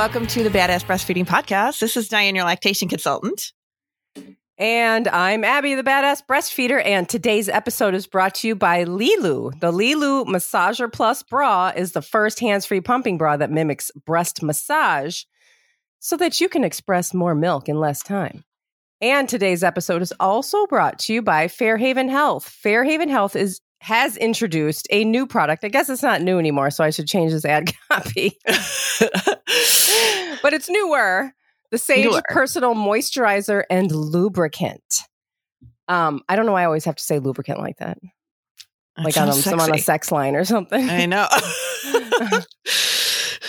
Welcome to the Badass Breastfeeding Podcast. This is Diane, your lactation consultant. And I'm Abby, the badass breastfeeder. And today's episode is brought to you by Lilu. The Lilu Massager Plus bra is the first hands free pumping bra that mimics breast massage so that you can express more milk in less time. And today's episode is also brought to you by Fairhaven Health. Fairhaven Health is has introduced a new product. I guess it's not new anymore, so I should change this ad copy. but it's newer. The Sage Newer. Personal Moisturizer and Lubricant. Um, I don't know why I always have to say lubricant like that. Like on, a, on a sex line or something. I know.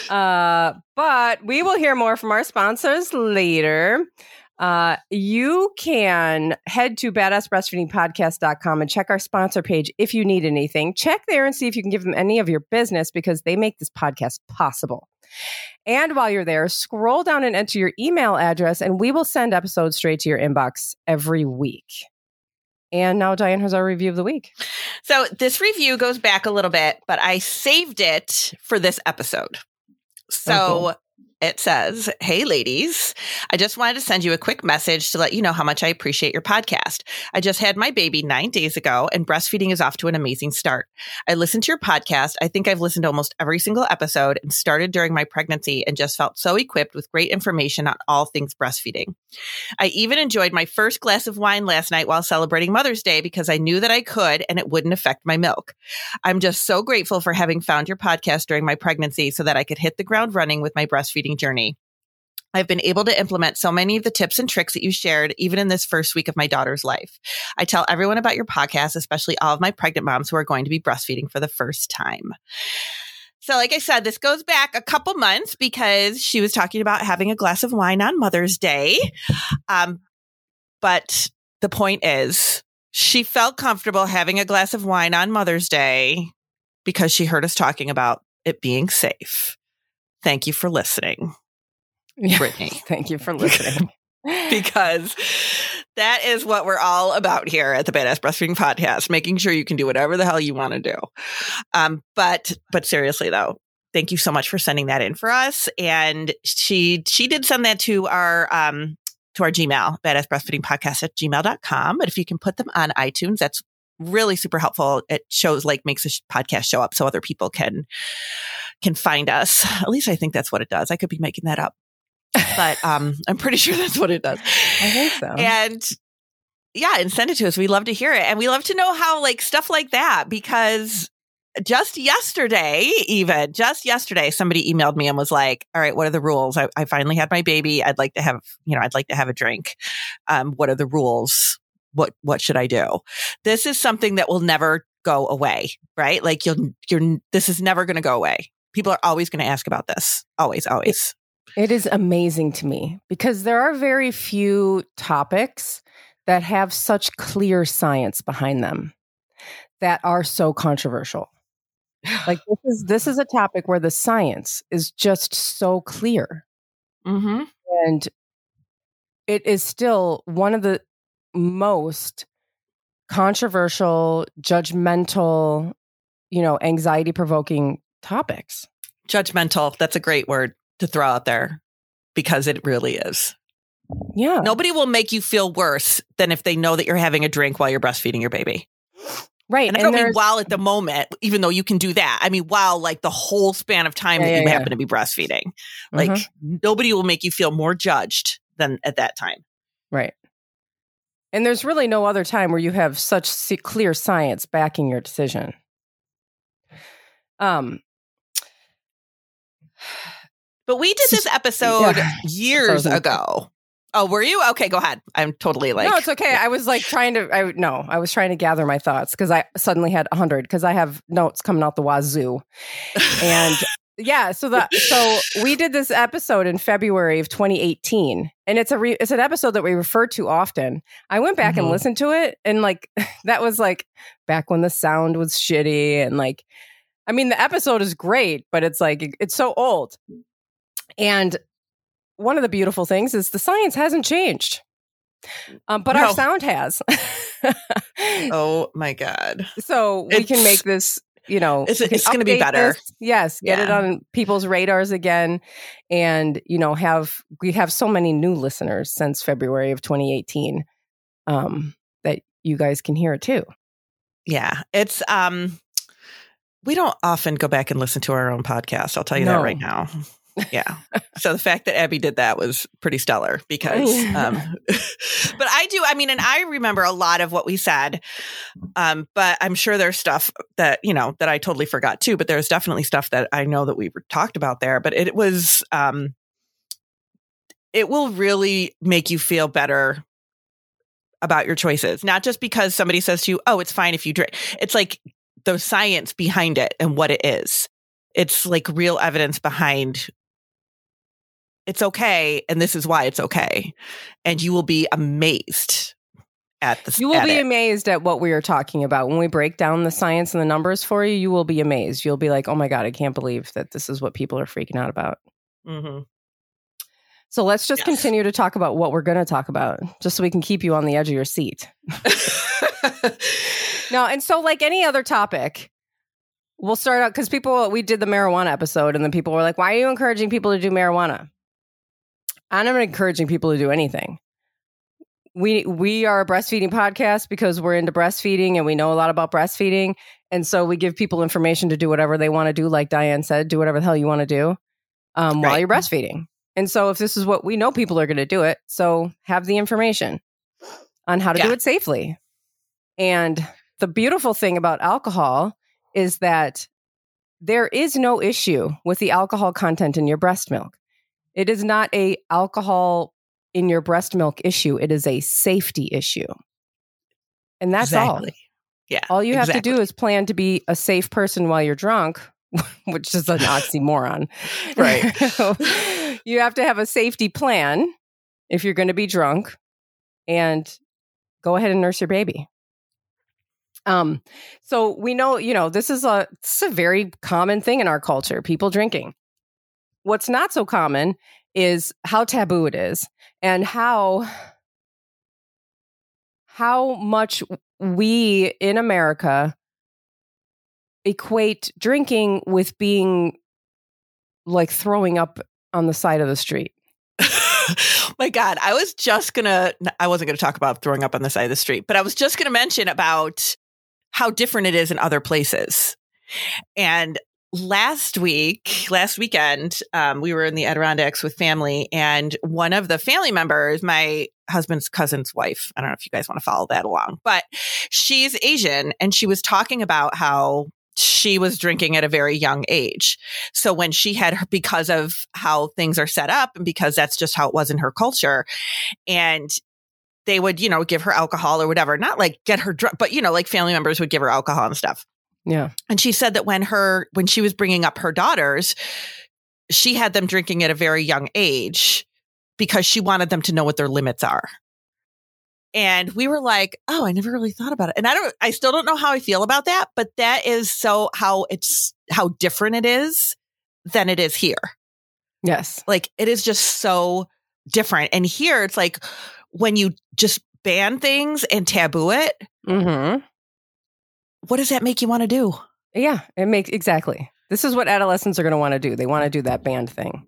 Uh, but we will hear more from our sponsors later. Uh, you can head to badassbreastfeedingpodcast.com and check our sponsor page if you need anything. Check there and see if you can give them any of your business because they make this podcast possible. And while you're there, scroll down and enter your email address, and we will send episodes straight to your inbox every week. And now Diane has our review of the week. so this review goes back a little bit, but I saved it for this episode. So Oh, cool. It says, Hey, ladies, I just wanted to send you a quick message to let you know how much I appreciate your podcast. I just had my baby nine days ago, and breastfeeding is off to an amazing start. I listened to your podcast. I think I've listened to almost every single episode and started during my pregnancy and just felt so equipped with great information on all things breastfeeding. I even enjoyed my first glass of wine last night while celebrating Mother's Day because I knew that I could and it wouldn't affect my milk. I'm just so grateful for having found your podcast during my pregnancy so that I could hit the ground running with my breastfeeding journey. I've been able to implement so many of the tips and tricks that you shared, even in this first week of my daughter's life. I tell everyone about your podcast, especially all of my pregnant moms who are going to be breastfeeding for the first time. So, like I said, this goes back a couple months because she was talking about having a glass of wine on Mother's Day. Um, but the point is, she felt comfortable having a glass of wine on Mother's Day because she heard us talking about it being safe. Thank you for listening, Brittany. Thank you for listening. because that is what we're all about here at the Badass Breastfeeding Podcast, making sure you can do whatever the hell you want to do. Um, but but seriously though, thank you so much for sending that in for us. And she she did send that to our um to our Gmail, badass breastfeeding podcast at gmail.com. But if you can put them on iTunes, that's really super helpful. It shows like makes a podcast show up so other people can can find us. At least I think that's what it does. I could be making that up. But um I'm pretty sure that's what it does. I think so. And yeah, and send it to us. We love to hear it. And we love to know how like stuff like that because just yesterday, even just yesterday, somebody emailed me and was like, All right, what are the rules? I, I finally had my baby. I'd like to have, you know, I'd like to have a drink. Um, what are the rules? What what should I do? This is something that will never go away, right? Like you'll you're this is never gonna go away. People are always gonna ask about this. Always, always. It is amazing to me because there are very few topics that have such clear science behind them that are so controversial. Like this is this is a topic where the science is just so clear Mm-hmm. and it is still one of the most controversial, judgmental, you know, anxiety provoking topics. Judgmental. That's a great word to throw out there because it really is. Yeah. Nobody will make you feel worse than if they know that you're having a drink while you're breastfeeding your baby. Right. And I don't mean while at the moment, even though you can do that. I mean, while like the whole span of time Yeah, that yeah, you yeah. happen to be breastfeeding. Like Mhm. nobody will make you feel more judged than at that time. Right. And there's really no other time where you have such clear science backing your decision. Um, But we did this episode Yeah. years ago. Oh, were you? Okay, go ahead. I'm totally like no, it's okay. I was like trying to. I no, I was trying to gather my thoughts because I suddenly had hundred because I have notes coming out the wazoo, and yeah. So that so we did this episode in February of 2018, and it's a re, it's an episode that we refer to often. I went back and Mhm. listened to it, and like that was like back when the sound was shitty, and like I mean the episode is great, but it's like it's so old, and one of the beautiful things is the science hasn't changed. Um, but No. our sound has. oh my god. so we can make this you know, It's- it's gonna be better. this. Yes, get it on people's radars again, and you know, have we have so many new listeners since February of 2018 um, that you guys can hear it too. Yeah. It's um we don't often go back and listen to our own podcast. I'll tell you that right now. Yeah. so the fact that Abby did that was pretty stellar because um but I do I mean and I remember a lot of what we said. Um but I'm sure there's stuff that, you know, that I totally forgot too, but there's definitely stuff that I know that we talked about there, but it was um it will really make you feel better about your choices, not just because somebody says to you, "Oh, it's fine if you drink." It's like the science behind it and what it is. It's like real evidence behind it's okay and this is why it's okay. And you will be amazed at the You will be it. amazed at what we are talking about when we break down the science and the numbers for you. You will be amazed. You'll be like, "Oh my god, I can't believe that this is what people are freaking out about." Mhm. So let's just Yes. continue to talk about what we're going to talk about, just so we can keep you on the edge of your seat. No, and so like any other topic, we'll start out because people we did the marijuana episode, and then people were like, "Why are you encouraging people to do marijuana?" I'm not encouraging people to do anything. We we are a breastfeeding podcast because we're into breastfeeding and we know a lot about breastfeeding, and so we give people information to do whatever they want to do. Like Diane said, do whatever the hell you want to do um, while you're breastfeeding. And so if this is what we know, people are going to do it. So have the information on how to do it safely. And the beautiful thing about alcohol is that there is no issue with the alcohol content in your breast milk. It is not a alcohol in your breast milk issue. It is a safety issue. And that's exactly. Yeah. all. All you have to do is plan to be a safe person while you're drunk, which is an oxymoron. Right. you have to have a safety plan if you're going to be drunk and go ahead and nurse your baby. Um, so we know, you know, this is a is a very common thing in our culture, people drinking. What's not so common is how taboo it is and how how much we in America equate drinking with being like throwing up on the side of the street. My God, I was just gonna, I wasn't gonna talk about throwing up on the side of the street, but I was just gonna mention about how different it is in other places. And last week, last weekend, um, we were in the Adirondacks with family, and one of the family members, my husband's cousin's wife, I don't know if you guys want to follow that along, but she's Asian, and she was talking about how she was drinking at a very young age. So when she had her, because of how things are set up and because that's just how it was in her culture, and they would, you know, give her alcohol or whatever, not like get her drunk, but you know, like family members would give her alcohol and stuff. Yeah. And she said that when her when she was bringing up her daughters, she had them drinking at a very young age because she wanted them to know what their limits are. And we were like, "Oh, I never really thought about it." And I don't I still don't know how I feel about that, but that is so how it's how different it is than it is here. Yes. Like it is just so different. And here it's like when you just ban things and taboo it, Mm-hmm. what does that make you want to do? Yeah. It makes exactly. This is what adolescents are going to want to do. They want to do that band thing.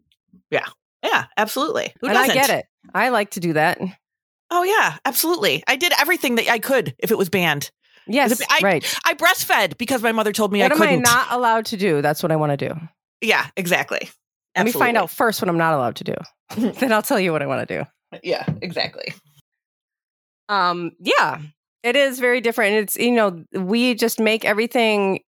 Yeah, Yeah, absolutely. Who and doesn't? I get it. I like to do that. Oh yeah, absolutely. I did everything that I could if it was banned. Yes. I- right. I breastfed because my mother told me What I am I couldn't. allowed to do? That's what I want to do. yeah, exactly. Let me find out first what I'm not allowed to do. then I'll tell you what I want to do. Yeah, exactly. Um, yeah, it is very different. It's you know we just make everything.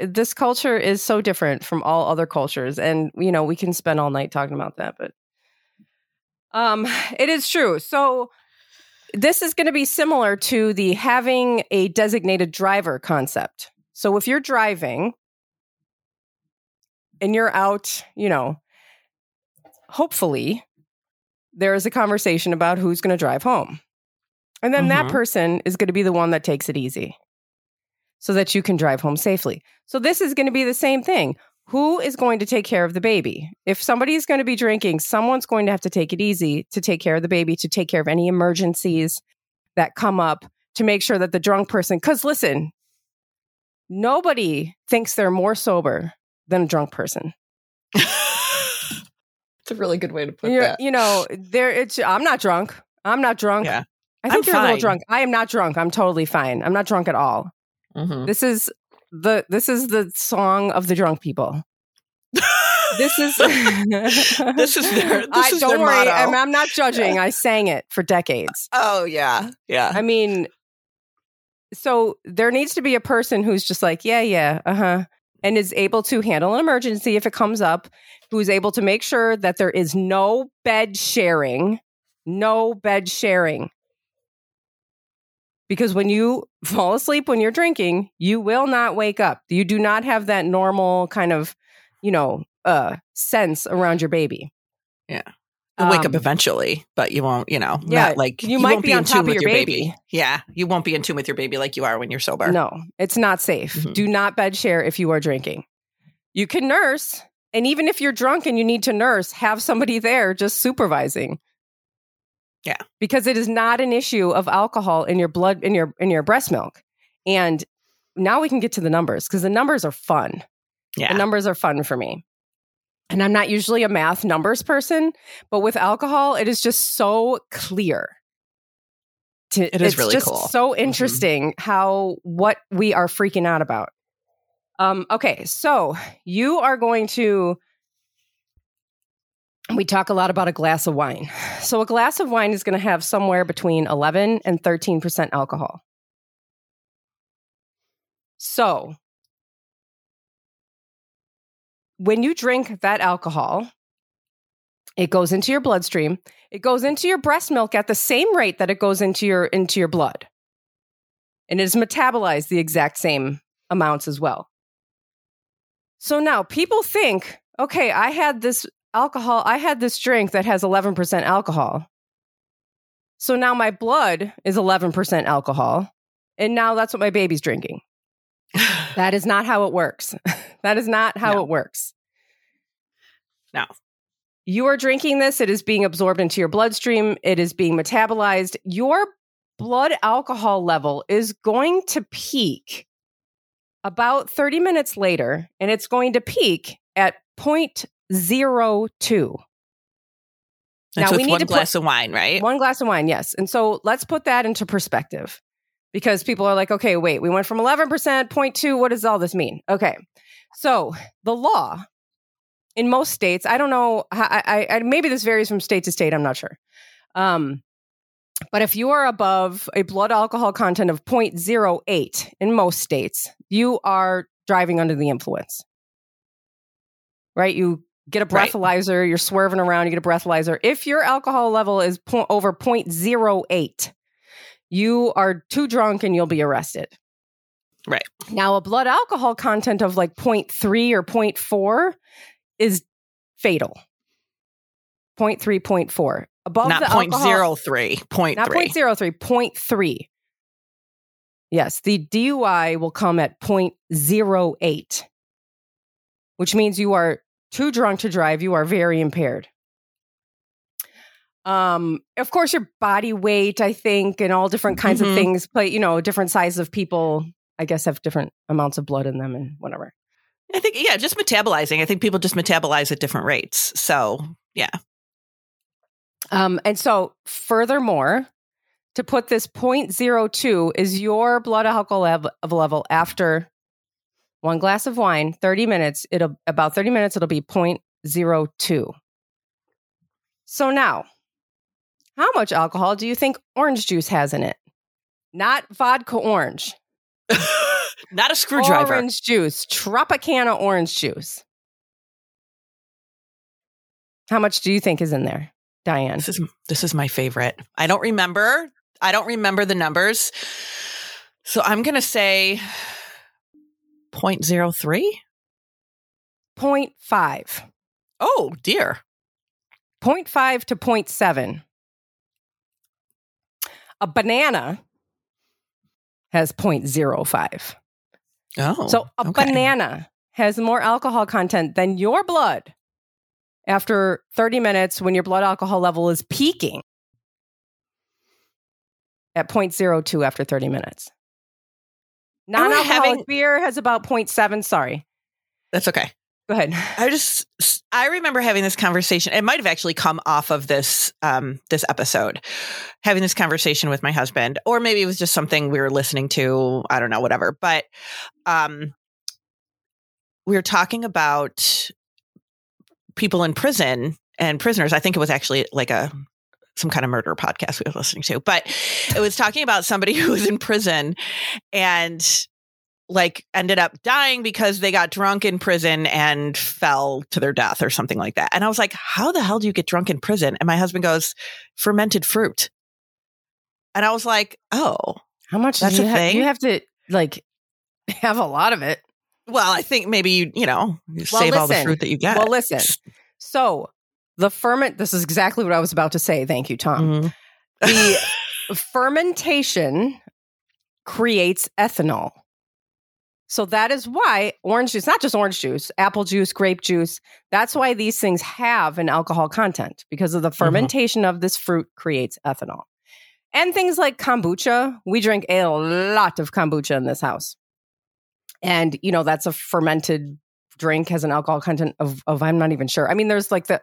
This culture is so different from all other cultures, and you know we can spend all night talking about that, but um, it is true. So this is going to be similar to the having a designated driver concept. So if you're driving and you're out, you know, hopefully there is a conversation about who's going to drive home. And then that Mhm. person is going to be the one that takes it easy so that you can drive home safely. So this is going to be the same thing. Who is going to take care of the baby? If somebody is going to be drinking, someone's going to have to take it easy to take care of the baby, to take care of any emergencies that come up, to make sure that the drunk person, because listen, nobody thinks they're more sober than a drunk person. It's a really good way to put You're- that. You know, there it's I'm not drunk. I'm not drunk. Yeah. I think I'm you're a little drunk. I am not drunk. I'm totally fine. I'm not drunk at all. Mhm. This is the this is the song of the drunk people. This is This is their- this I, is don't their worry. motto. I'm, I'm not judging. I sang it for decades. oh yeah, yeah. I mean, so there needs to be a person who's just like, yeah, yeah, uh huh, and is able to handle an emergency if it comes up, who's able to make sure that there is no bed sharing, no bed sharing. Because when you fall asleep when you're drinking, you will not wake up. You do not have that normal kind of, you know, uh sense around your baby. You'll wake up Um, eventually, but you won't. You know, Yeah, not like you might won't be on in top tune of with your baby. baby. Yeah, you won't be in tune with your baby like you are when you're sober. No, it's not safe. Mhm. Do not bed share if you are drinking. You can nurse, and even if you're drunk and you need to nurse, have somebody there just supervising. Yeah. Because it is not an issue of alcohol in your blood in your in your breast milk. And now we can get to the numbers because the numbers are fun. Yeah, The numbers are fun for me. And I'm not usually a math numbers person, but with alcohol, it is just so clear. To, It is it's really just cool. Mm-hmm. So interesting how what we are freaking out about. Um, okay, so you are going to. We talk a lot about a glass of wine. So a glass of wine is going to have somewhere between 11 and 13% alcohol. So when you drink that alcohol, it goes into your bloodstream. It goes into your breast milk at the same rate that it goes into your into your blood. And it is metabolized the exact same amounts as well. So now people think, okay, I had this alcohol, I had this drink that has 11% alcohol. So now my blood is 11% alcohol. And now that's what my baby's drinking. That is not how it works. that is not how No. it works. No. You are drinking this, it is being absorbed into your bloodstream, it is being metabolized. Your blood alcohol level is going to peak about 30 minutes later, and it's going to peak at 0.02. That's Now, we need one to put- glass of wine, right? One glass of wine, yes. And so let's put that into perspective because people are like, okay, wait, we went from 11%, 0.2. What does all this mean? Okay. So the law in most states, I don't know, I, I, I, maybe this varies from state to state. I'm not sure. Um, but if you are above a blood alcohol content of 0.08 in most states, you are driving under the influence. Right? You get a Right. breathalyzer, you're swerving around, you get a breathalyzer. If your alcohol level is po- over 0.08, you are too drunk and you'll be arrested. Right. Now, a blood alcohol content of like 0.3 or 0.4 is fatal. 0.3, 0.4. Above Not the point alcohol- zero three, point not three. 0.03, 0.3. Yes, the DUI will come at 0.08, which means you are too drunk to drive. You are very impaired. Um, of course, your body weight, I think, and all different kinds Mhm. of things play, you know, different sizes of people, I guess, have different amounts of blood in them and whatever. I think, yeah, just metabolizing. I think people just metabolize at different rates. So, yeah. Um, and so, furthermore, to put this 0.02 is your blood alcohol lev- level after one glass of wine, 30 minutes, it'll about 30 minutes, it'll be 0.02. So now, how much alcohol do you think orange juice has in it? Not vodka orange. Not a screwdriver. Orange juice, Tropicana orange juice. How much do you think is in there, Diane? This is this is my favorite. I don't remember. I don't remember the numbers. So I'm gonna say 0.03. 0.5. Oh dear. 0.5 to 0.7. A banana has 0.05. Oh. so a okay. banana has more alcohol content than your blood after 30 minutes when your blood alcohol level is peaking at 0.02 after 30 minutes. Non-alcoholic having- beer has about 0.7. Sorry. That's okay. Go ahead. I just I remember having this conversation. It might have actually come off of this um this episode. Having this conversation with my husband or maybe it was just something we were listening to, I don't know, whatever. But um we were talking about people in prison and prisoners. I think it was actually like a some kind of murder podcast we were listening to, but it was talking about somebody who was in prison and like ended up dying because they got drunk in prison and fell to their death or something like that. And I was like, how the hell do you get drunk in prison? And my husband goes, fermented fruit. And I was like, oh, How much That's do you a have? thing? You have to like have a lot of it. well, I think maybe you, you know, you Well, save all the fruit that you get. Well, listen. So the ferment, this is exactly what I was about to say. Thank you, Tom. Mhm. The fermentation creates ethanol. So that is why orange juice, not just orange juice, apple juice, grape juice, that's why these things have an alcohol content because of the fermentation of this fruit creates ethanol. And things like kombucha, we drink a lot of kombucha in this house. And, you know, that's a fermented drink has an alcohol content of, of I'm not even sure. I mean, there's like the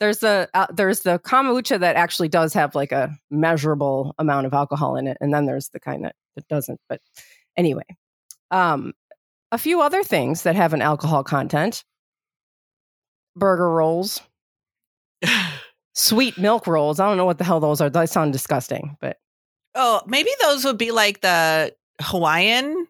there's the uh, there's the kombucha that actually does have like a measurable amount of alcohol in it, and then there's the kind that, that doesn't. But anyway, um, a few other things that have an alcohol content: burger rolls, sweet milk rolls. I don't know what the hell those are. They sound disgusting, but oh, maybe those would be like the Hawaiian,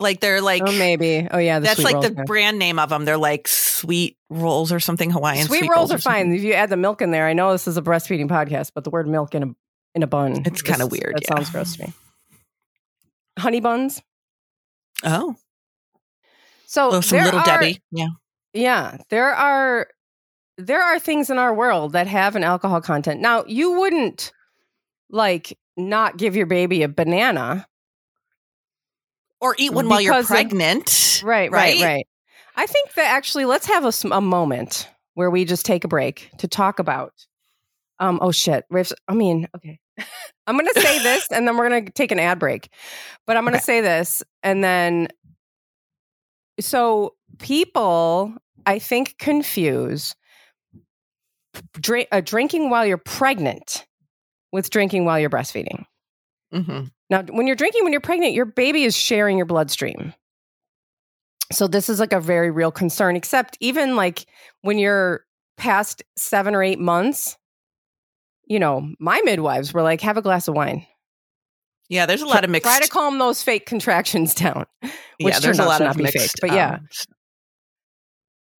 like they're like, oh, maybe. Oh yeah, the that's sweet like rolls, the brand name of them. They're like sweet rolls or something Hawaiian. sweet, rolls or are fine if you add the milk in there. I know this is a breastfeeding podcast, but the word milk in a in a bun, It's kinda weird, That yeah. sounds gross to me. Honey buns. Oh, So well, some little are, Debbie. Yeah. Yeah, there are there are things in our world that have an alcohol content. Now, you wouldn't like not give your baby a banana. Or eat one while you're Because of- pregnant. Right, right, Right? right. I think that actually let's have a, a moment where we just take a break to talk about um oh shit. Have mean, okay. I'm going to say this and then we're going to take an ad break. But I'm going to Okay. say this and then so people I think confuse drink, uh, drinking while you're pregnant with drinking while you're breastfeeding. hmm Now, when you're drinking when you're pregnant, your baby is sharing your bloodstream. So this is like a very real concern, except even like when you're past seven or eight months, you know, my midwives were like, have a glass of wine. Yeah, there's a lot of mixed. Try to calm those fake contractions down. which yeah, there's a lot to of not be mixed. fake, but yeah. um,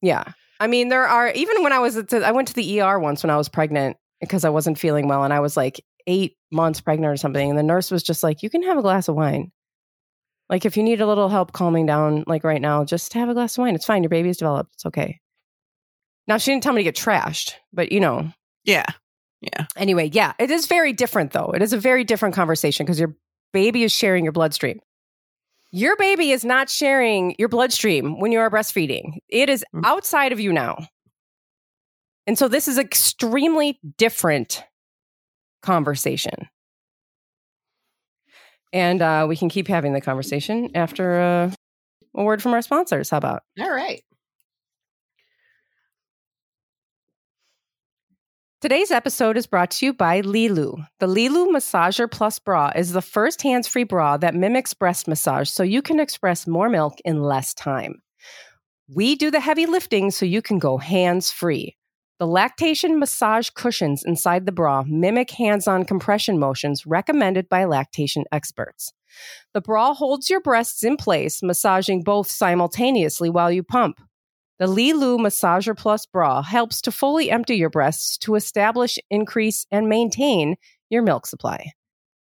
Yeah. I mean, there are, even when I was at the, I went to the ER once when I was pregnant because I wasn't feeling well and I was like eight months pregnant or something. And the nurse was just like, you can have a glass of wine. Like, if you need a little help calming down, like right now, just have a glass of wine. It's fine. Your baby's developed. It's okay. Now, she didn't tell me to get trashed, but you know, yeah, anyway, yeah, it is very different though. It is a very different conversation because your baby is sharing your bloodstream. Your baby is not sharing your bloodstream when you are breastfeeding. It is Mm. outside of you now. And so this is extremely different conversation. And uh, we can keep having the conversation after uh, a word from our sponsors. How about? All right. Today's episode is brought to you by Lilu. The Lilu Massager Plus bra is the first hands free bra that mimics breast massage so you can express more milk in less time. We do the heavy lifting so you can go hands free. The lactation massage cushions inside the bra mimic hands on compression motions recommended by lactation experts. The bra holds your breasts in place, massaging both simultaneously while you pump. The Lilu Massager Plus bra helps to fully empty your breasts to establish, increase, and maintain your milk supply.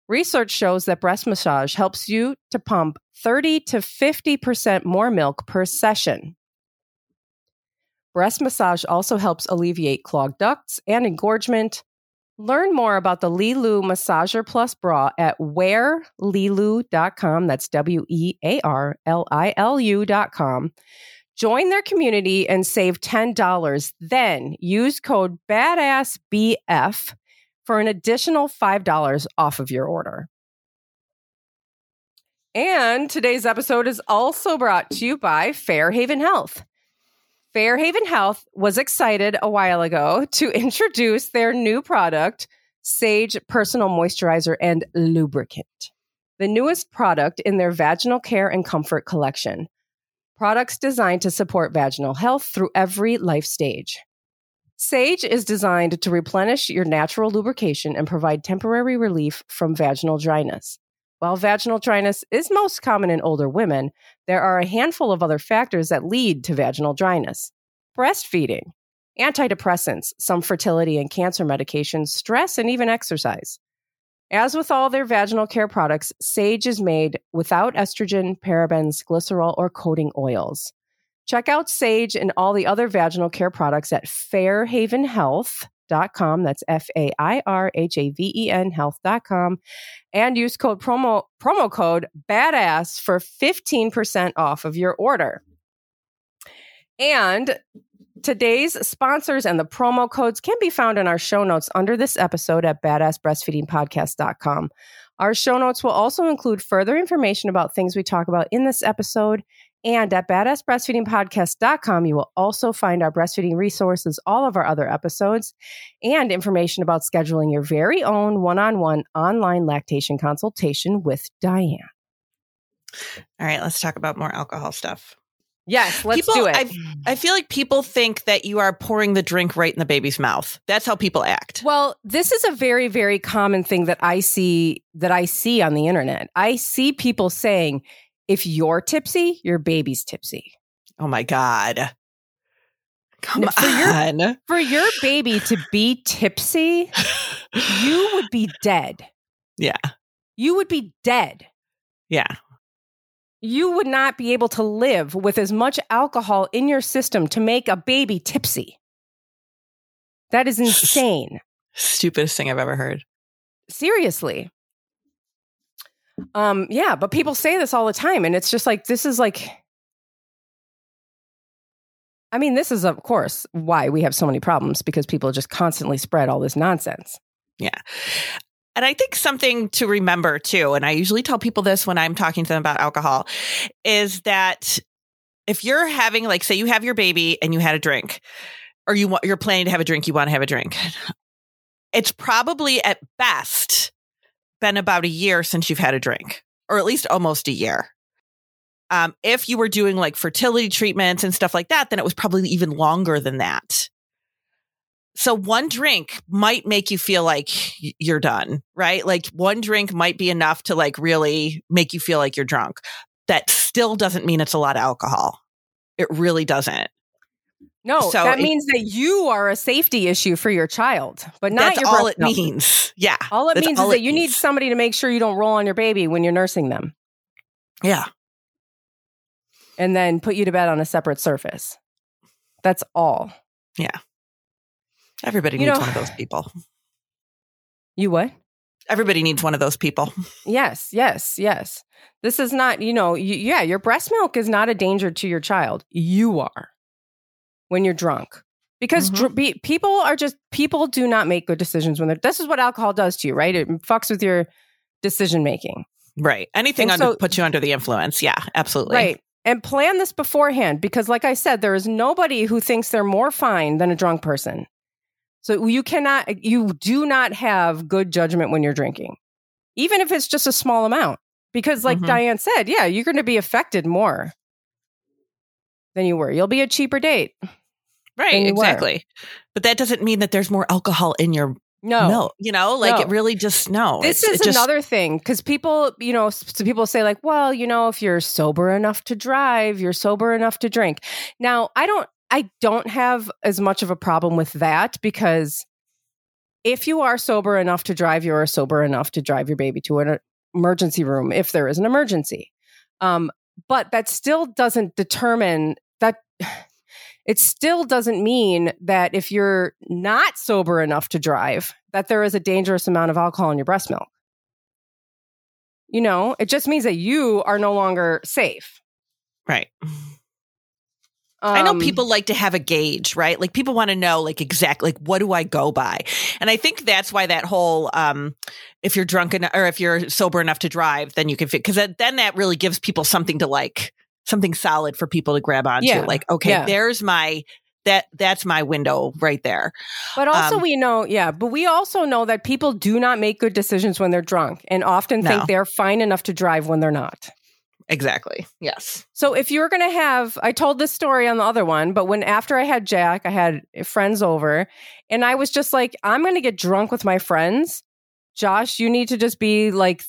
Research shows that breast massage helps you to pump 30 to 50% more milk per session. Breast massage also helps alleviate clogged ducts and engorgement. Learn more about the Lilu Massager Plus bra at wearlilu.com. That's W E A R L I L U.com. Join their community and save $10. Then use code BADASSBF for an additional $5 off of your order. And today's episode is also brought to you by Fairhaven Health. Fairhaven Health was excited a while ago to introduce their new product, Sage Personal Moisturizer and Lubricant, the newest product in their vaginal care and comfort collection. Products designed to support vaginal health through every life stage. Sage is designed to replenish your natural lubrication and provide temporary relief from vaginal dryness. While vaginal dryness is most common in older women, there are a handful of other factors that lead to vaginal dryness breastfeeding, antidepressants, some fertility and cancer medications, stress, and even exercise. As with all their vaginal care products, Sage is made without estrogen, parabens, glycerol, or coating oils. Check out Sage and all the other vaginal care products at fairhavenhealth.com. That's F A I R H A V E N health.com. And use code promo, promo code BADASS for 15% off of your order. And today's sponsors and the promo codes can be found in our show notes under this episode at badassbreastfeedingpodcast.com. Our show notes will also include further information about things we talk about in this episode. And at badassbreastfeedingpodcast.com, you will also find our breastfeeding resources, all of our other episodes, and information about scheduling your very own one on one online lactation consultation with Diane. All right, let's talk about more alcohol stuff. Yes, let's people, do it. I, I feel like people think that you are pouring the drink right in the baby's mouth. That's how people act. Well, this is a very, very common thing that I see that I see on the internet. I see people saying, if you're tipsy, your baby's tipsy. Oh my God. Come for your- on. For your baby to be tipsy, you would be dead. yeah. You would be dead. Yeah. You would not be able to live with as much alcohol in your system to make a baby tipsy. That is insane. Stupidest thing I've ever heard. Seriously. Um, yeah, but people say this all the time, and it's just like this is like I mean, this is of course why we have so many problems because people just constantly spread all this nonsense. Yeah. And I think something to remember too, and I usually tell people this when I'm talking to them about alcohol, is that if you're having, like, say you have your baby and you had a drink, or you want, you're planning to have a drink, you want to have a drink, it's probably at best been about a year since you've had a drink, or at least almost a year. Um, if you were doing like fertility treatments and stuff like that, then it was probably even longer than that. So one drink might make you feel like you're done, right? Like one drink might be enough to like really make you feel like you're drunk. That still doesn't mean it's a lot of alcohol. It really doesn't. No, So that it- means that you are a safety issue for your child, but not That's your all it means. Yeah. All it means all is it that you need somebody to make sure you don't roll on your baby when you're nursing them Yeah. and then put you to bed on a separate surface. That's all. Everybody You needs know- one of those people. You what? Everybody needs one of those people. Yes, yes, yes. This is not, you know, yeah, your breast milk is not a danger to your child. You are when you're drunk. Because Mhm. dr- be, people are just, people do not make good decisions when they're, this is what alcohol does to you, right? It fucks with your decision making. Right. Anything under, so- put you under the influence. Yeah, absolutely. Right. And plan this beforehand because, like I said, there is nobody who thinks they're more fine than a drunk person. So you cannot, you do not have good judgment when you're drinking, even if it's just a small amount. Because, like Mhm. Diane said, yeah, you're going to be affected more than you were. You'll be a cheaper date. Right. you were. Exactly. But that doesn't mean that there's more alcohol in your No. milk. You know, like No. it really just, no. This is just- another thing because people, you know, so people say like, well, you know, if you're sober enough to drive, you're sober enough to drink. Now, I don't, I don't have as much of a problem with that because if you are sober enough to drive, you are sober enough to drive your baby to an emergency room if there is an emergency. Um, but that still doesn't determine that. It still doesn't mean that if you're not sober enough to drive, that there is a dangerous amount of alcohol in your breast milk. You know, it just means that you are no longer safe. Right. I know Um, people like to have a gauge, right? Like people want to know like exactly like what do I go by? And I think that's why that whole um if you're drunk enough or if you're sober enough to drive, then you can fit because then that really gives people something to like something solid for people to grab onto. Yeah. Like, okay, Yeah. there's my that that's my window right there. But also, Um, we know, yeah, but we also know that people do not make good decisions when they're drunk and often No. think they're fine enough to drive when they're not. Exactly. Yes. So if you're going to have, I told this story on the other one, but when after I had Jack, I had friends over and I was just like, I'm going to get drunk with my friends. Josh, you need to just be like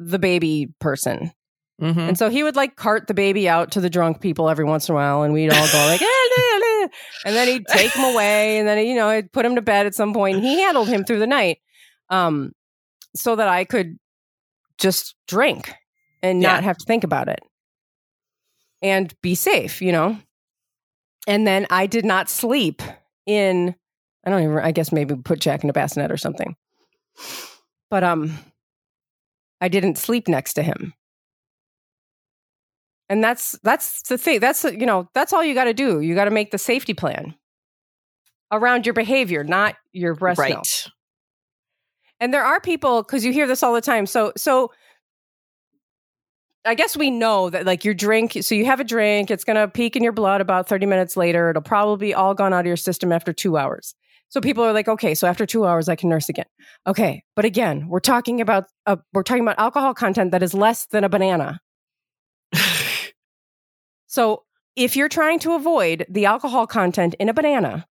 the baby person. hmm And so he would like cart the baby out to the drunk people every once in a while, and we'd all go like, "Eh, eh, eh," and then he'd take him away, and then you know I'd put him to bed at some point. And he handled him through the night, um, so that I could just drink and Yeah. not have to think about it and be safe, you know. And then I did not sleep in. I don't even. I guess maybe put Jack in a bassinet or something. But um, I didn't sleep next to him and that's that's the thing that's you know that's all you got to do you got to make the safety plan around your behavior not your breast Right. milk and there are people because you hear this all the time so so i guess we know that like your drink so you have a drink it's going to peak in your blood about 30 minutes later it'll probably be all gone out of your system after two hours so people are like okay so after two hours i can nurse again okay but again we're talking about uh, we're talking about alcohol content that is less than a banana so if you're trying to avoid the alcohol content in a banana,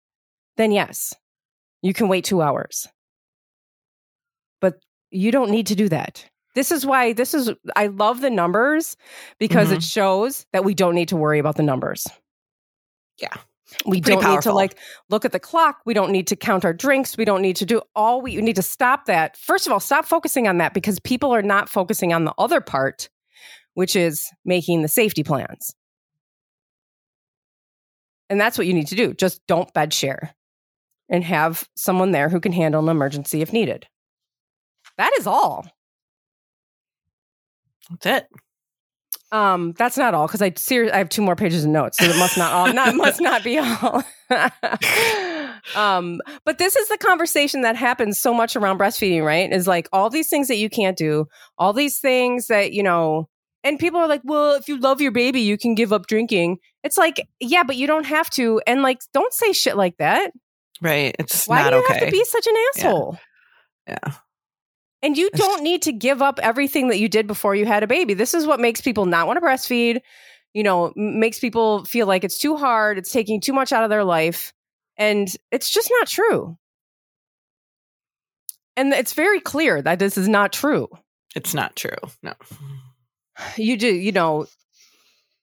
then yes, you can wait two hours. But you don't need to do that. This is why this is, I love the numbers because Mhm. it shows that we don't need to worry about the numbers. Yeah. We Pretty don't need to like look at the clock. We don't need to count our drinks. We don't need to do all we need to stop that. First of all, stop focusing on that because people are not focusing on the other part, which is making the safety plans. And that's what you need to do. Just don't bed share and have someone there who can handle an emergency if needed. That is all. That's it. Um, that's not all because I ser- I have two more pages of notes, so it must not all not must not be all. um, but this is the conversation that happens so much around breastfeeding, right? Is like all these things that you can't do, all these things that you know, and people are like, well, if you love your baby, you can give up drinking. It's like, yeah, but you don't have to, and like, don't say shit like that. Right. It's Why do you okay. have to be such an asshole? yeah. And you don't need to give up everything that you did before you had a baby. This is what makes people not want to breastfeed, you know, makes people feel like it's too hard, it's taking too much out of their life. And it's just not true. And it's very clear that this is not true. It's not true. No. You do, you know,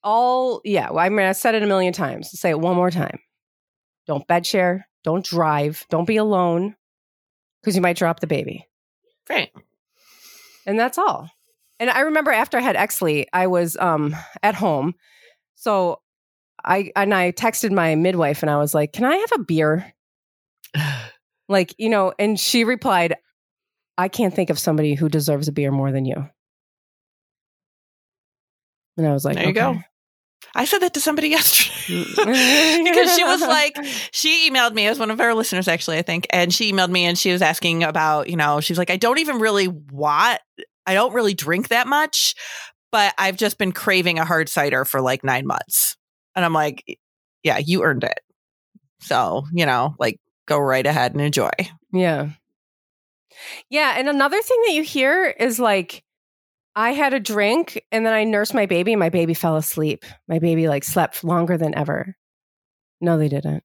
all, yeah, well, I mean, I said it a million times. Say it one more time. Don't bed share, don't drive, don't be alone because you might drop the baby. Right. and that's all. And I remember after I had Exley, I was um at home. So I and I texted my midwife and I was like, "Can I have a beer?" Like, you know, and she replied, "I can't think of somebody who deserves a beer more than you." And I was like, There you go. I said that to somebody yesterday because she was like, she emailed me. It was one of our listeners, actually, I think. And she emailed me and she was asking about, you know, she's like, I don't even really want, I don't really drink that much, but I've just been craving a hard cider for like nine months. And I'm like, yeah, you earned it. So, you know, like go right ahead and enjoy. Yeah. Yeah. And another thing that you hear is like, I had a drink and then I nursed my baby and my baby fell asleep. My baby like slept longer than ever. No, they didn't.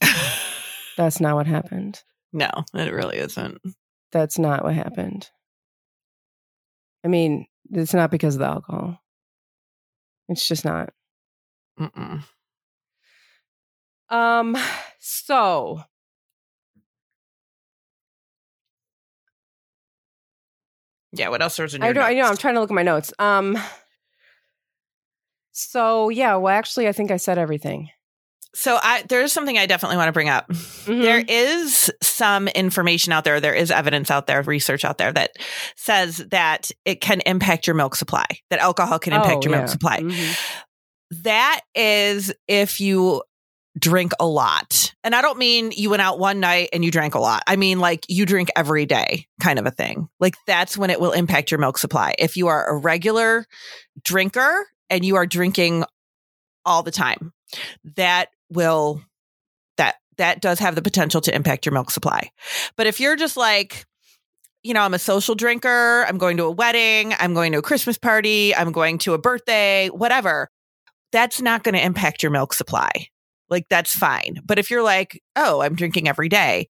That's not what happened. no, it really isn't. That's not what happened. I mean, it's not because of the alcohol. It's just not. Mm-mm. Um, so Yeah. What else was in I your don't. I know. I'm trying to look at my notes. Um. So yeah. Well, actually, I think I said everything. So I there is something I definitely want to bring up. Mhm. There is some information out there, there is evidence out there, research out there that says that it can impact your milk supply, that alcohol can impact Oh, your yeah. milk supply. Mhm. that is if you drink a lot. And I don't mean you went out one night and you drank a lot. I mean like you drink every day kind of a thing. Like that's when it will impact your milk supply. If you are a regular drinker and you are drinking all the time, that will that that does have the potential to impact your milk supply. But if you're just like you know, I'm a social drinker, I'm going to a wedding, I'm going to a Christmas party, I'm going to a birthday, whatever. That's not going to impact your milk supply. Like that's fine. But if you're like, oh, I'm drinking every day,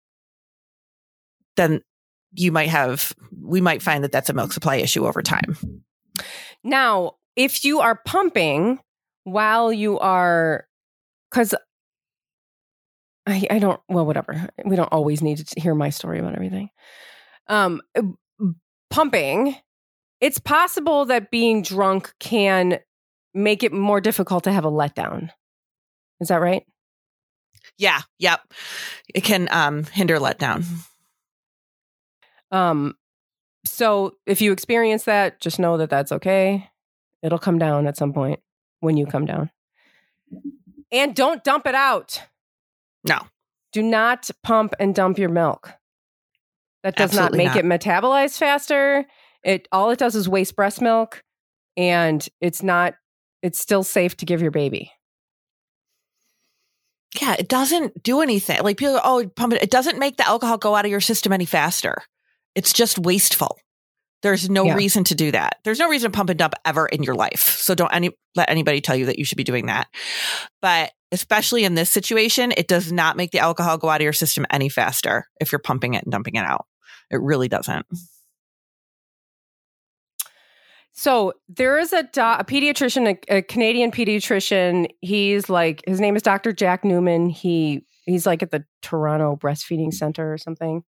then you might have, we might find that that's a milk supply issue over time. Now, if you are pumping while you are, because I, I don't, well, whatever. We don't always need to hear my story about everything. Um, pumping, it's possible that being drunk can make it more difficult to have a letdown. Is that right? Yeah. Yep. It can um, hinder letdown. Um, so if you experience that, just know that that's okay. It'll come down at some point when you come down. And don't dump it out. No. Do not pump and dump your milk. That does Absolutely not make not. it metabolize faster. It all it does is waste breast milk and it's not it's still safe to give your baby. Yeah, it doesn't do anything. Like people, oh, pump it. It doesn't make the alcohol go out of your system any faster. It's just wasteful. There's no yeah. reason to do that. There's no reason to pump and dump ever in your life. So don't any let anybody tell you that you should be doing that. But especially in this situation, it does not make the alcohol go out of your system any faster if you're pumping it and dumping it out. It really doesn't. So there is a, do- a pediatrician, a, a, Canadian pediatrician. He's like his name is Dr. Jack Newman. He he's like at the Toronto Breastfeeding Center or something.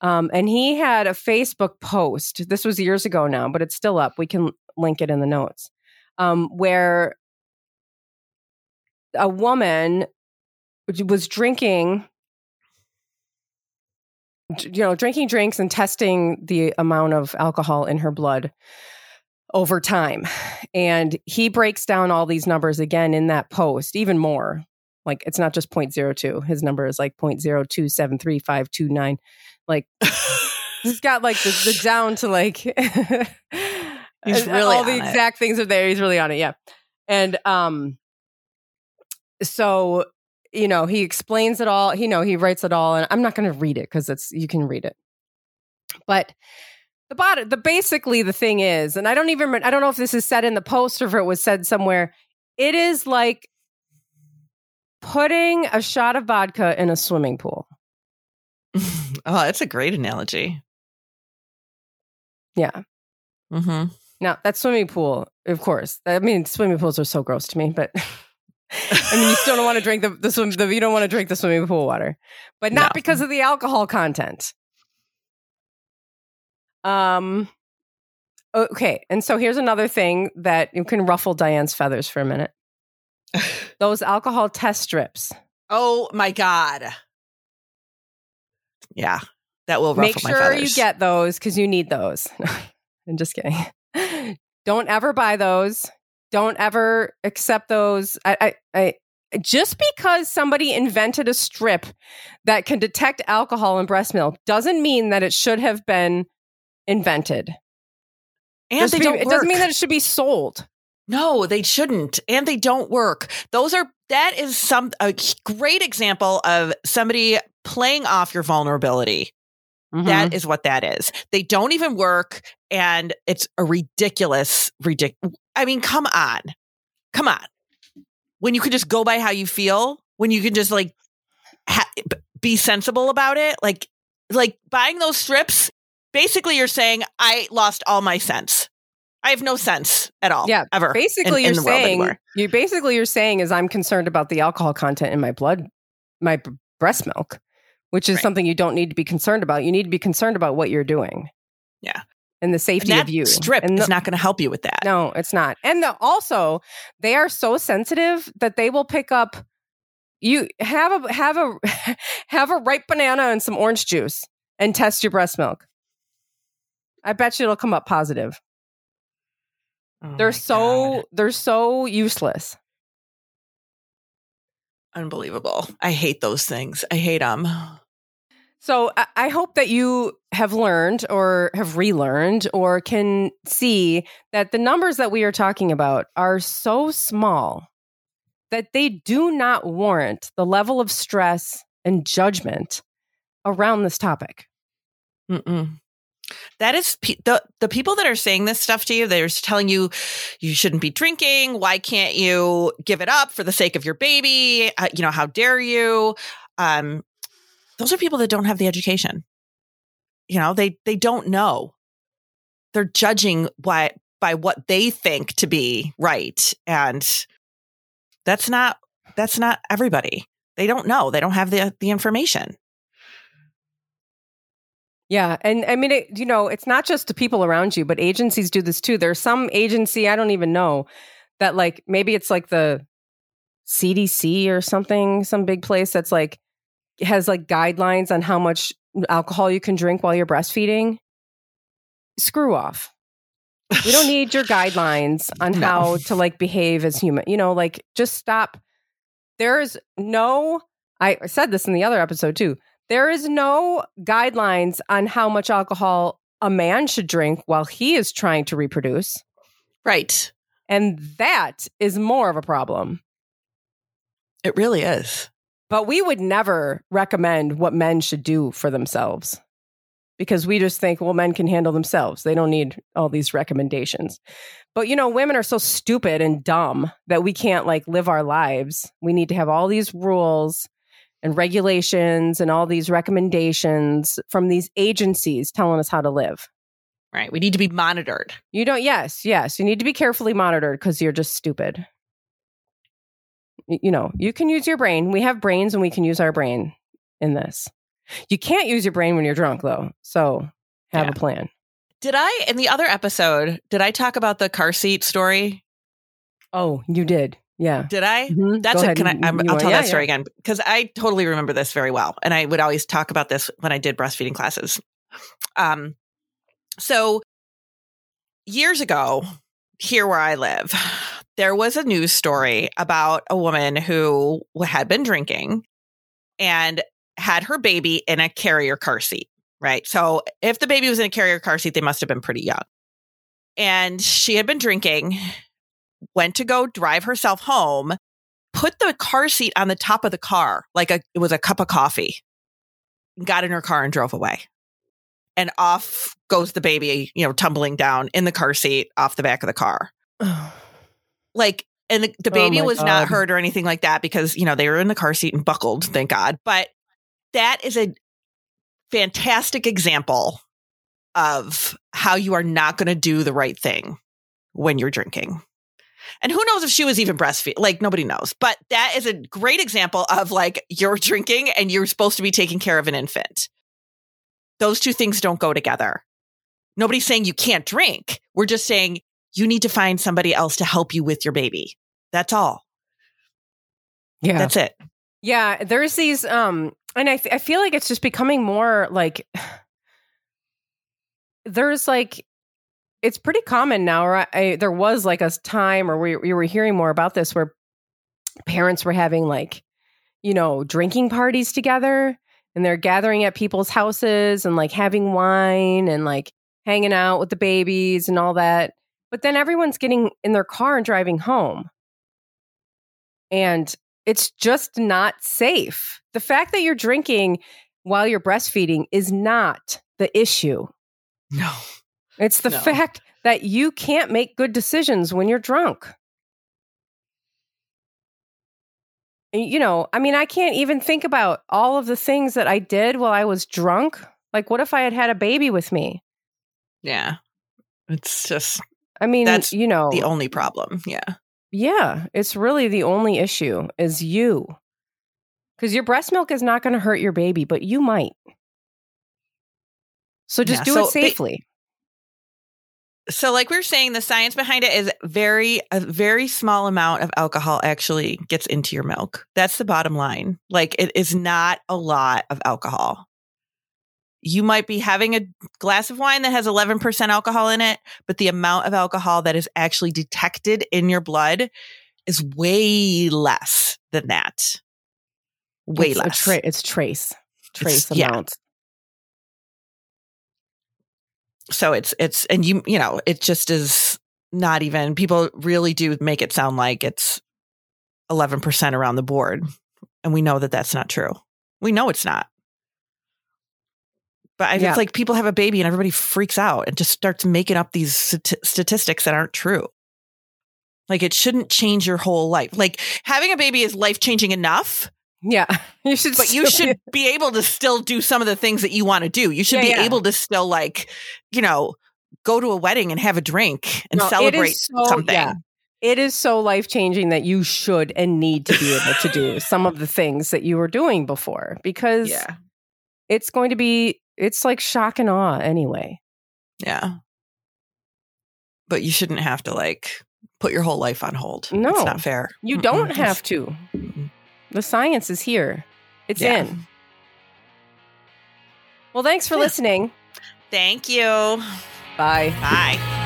Um, and he had a Facebook post. This was years ago now, but it's still up. We can link it in the notes. Um, where a woman was drinking you know drinking drinks and testing the amount of alcohol in her blood over time. And he breaks down all these numbers again in that post, even more. Like it's not just 0.02. His number is like 0.0273529. Like he's got like the, the down to like he's really all the it. exact things are there. He's really on it. Yeah. And um so you know, he explains it all. You know, he writes it all and I'm not going to read it cuz it's you can read it. But the bottom the basically the thing is and i don't even i don't know if this is said in the post or if it was said somewhere it is like putting a shot of vodka in a swimming pool oh that's a great analogy yeah mm-hmm. now that swimming pool of course i mean swimming pools are so gross to me but I mean, you still don't want to drink the, the swim. The, you don't want to drink the swimming pool water, but not no. because of the alcohol content. Um, okay. And so here's another thing that you can ruffle Diane's feathers for a minute. Those alcohol test strips. Oh my God. Yeah. That will Make sure you get those because you need those. I'm just kidding. Don't ever buy those. Don't ever accept those. I, I, I just because somebody invented a strip that can detect alcohol in breast milk doesn't mean that it should have been invented. And they be, don't it doesn't mean that it should be sold. No, they shouldn't. And they don't work. Those are that is some a great example of somebody playing off your vulnerability. Mm-hmm. That is what that is. They don't even work and it's a ridiculous ridiculous. I mean, come on. Come on. When you can just go by how you feel, when you can just like ha- be sensible about it, like like buying those strips basically you're saying I lost all my sense. I have no sense at all. Yeah, ever. Basically, in, you're in saying you basically you're saying is I'm concerned about the alcohol content in my blood, my b- breast milk, which is right. something you don't need to be concerned about. You need to be concerned about what you're doing. Yeah. And the safety and of you. Strip and the, is not going to help you with that. No, it's not. And the, also, they are so sensitive that they will pick up. You have a have a have a ripe banana and some orange juice and test your breast milk. I bet you it'll come up positive. Oh they're so God. they're so useless. Unbelievable. I hate those things. I hate them. So I, I hope that you have learned or have relearned or can see that the numbers that we are talking about are so small that they do not warrant the level of stress and judgment around this topic. Mm-mm. That is the the people that are saying this stuff to you. They're telling you you shouldn't be drinking. Why can't you give it up for the sake of your baby? Uh, you know, how dare you? Um, those are people that don't have the education. You know, they they don't know. They're judging why by what they think to be right, and that's not that's not everybody. They don't know. They don't have the the information. Yeah. And I mean, it, you know, it's not just the people around you, but agencies do this too. There's some agency, I don't even know, that like maybe it's like the CDC or something, some big place that's like has like guidelines on how much alcohol you can drink while you're breastfeeding. Screw off. We don't need your guidelines on no. how to like behave as human. You know, like just stop. There's no, I said this in the other episode too. There is no guidelines on how much alcohol a man should drink while he is trying to reproduce. Right. And that is more of a problem. It really is. But we would never recommend what men should do for themselves because we just think, well, men can handle themselves. They don't need all these recommendations. But, you know, women are so stupid and dumb that we can't like live our lives. We need to have all these rules and regulations and all these recommendations from these agencies telling us how to live. Right. We need to be monitored. You don't, yes, yes. You need to be carefully monitored because you're just stupid. You know, you can use your brain. We have brains and we can use our brain in this. You can't use your brain when you're drunk, though. So have yeah. a plan. Did I, in the other episode, did I talk about the car seat story? Oh, you did. Yeah. Did I? Mm-hmm. That's Go it. Can I? i will tell yeah, that story yeah. again because I totally remember this very well, and I would always talk about this when I did breastfeeding classes. Um, so years ago, here where I live, there was a news story about a woman who had been drinking and had her baby in a carrier car seat. Right. So if the baby was in a carrier car seat, they must have been pretty young. And she had been drinking went to go drive herself home, put the car seat on the top of the car like a, it was a cup of coffee, got in her car and drove away. And off goes the baby, you know, tumbling down in the car seat off the back of the car. like, and the, the oh baby oh was God. not hurt or anything like that because, you know, they were in the car seat and buckled, thank God. But that is a fantastic example of how you are not going to do the right thing when you're drinking. And who knows if she was even breastfeeding? Like nobody knows. But that is a great example of like you're drinking and you're supposed to be taking care of an infant. Those two things don't go together. Nobody's saying you can't drink. We're just saying you need to find somebody else to help you with your baby. That's all. Yeah. That's it. Yeah, there's these um and I th- I feel like it's just becoming more like there's like it's pretty common now. Right? I, there was like a time, or we, we were hearing more about this, where parents were having like, you know, drinking parties together, and they're gathering at people's houses and like having wine and like hanging out with the babies and all that. But then everyone's getting in their car and driving home, and it's just not safe. The fact that you're drinking while you're breastfeeding is not the issue. No. It's the no. fact that you can't make good decisions when you're drunk. You know, I mean, I can't even think about all of the things that I did while I was drunk. Like, what if I had had a baby with me? Yeah. It's just, I mean, that's you know, the only problem. Yeah. Yeah. It's really the only issue is you. Because your breast milk is not going to hurt your baby, but you might. So just yeah, do so it safely so like we are saying the science behind it is very a very small amount of alcohol actually gets into your milk that's the bottom line like it is not a lot of alcohol you might be having a glass of wine that has 11% alcohol in it but the amount of alcohol that is actually detected in your blood is way less than that way it's less. tra- it's trace, trace yeah. amounts. So it's it's and you you know it just is not even people really do make it sound like it's 11% around the board. And we know that that's not true. We know it's not. But I, Yeah. it's like people have a baby and everybody freaks out and just starts making up these stati- statistics that aren't true. Like it shouldn't change your whole life. Like having a baby is life changing enough Yeah, you should. but you should be able to still do some of the things that you want to do. You should Yeah, be yeah. able to still like, you know, go to a wedding and have a drink and No, celebrate so- something. yeah. It is so life changing that you should and need to be able to do some of the things that you were doing before because Yeah. it's going to be. It's like shock and awe anyway. Yeah. But you shouldn't have to like put your whole life on hold. No. It's not fair. You Mm-mm. don't have to. Mm-mm. The science is here. It's Yeah. in. Well, thanks for Yeah. listening. Thank you. Bye. Bye.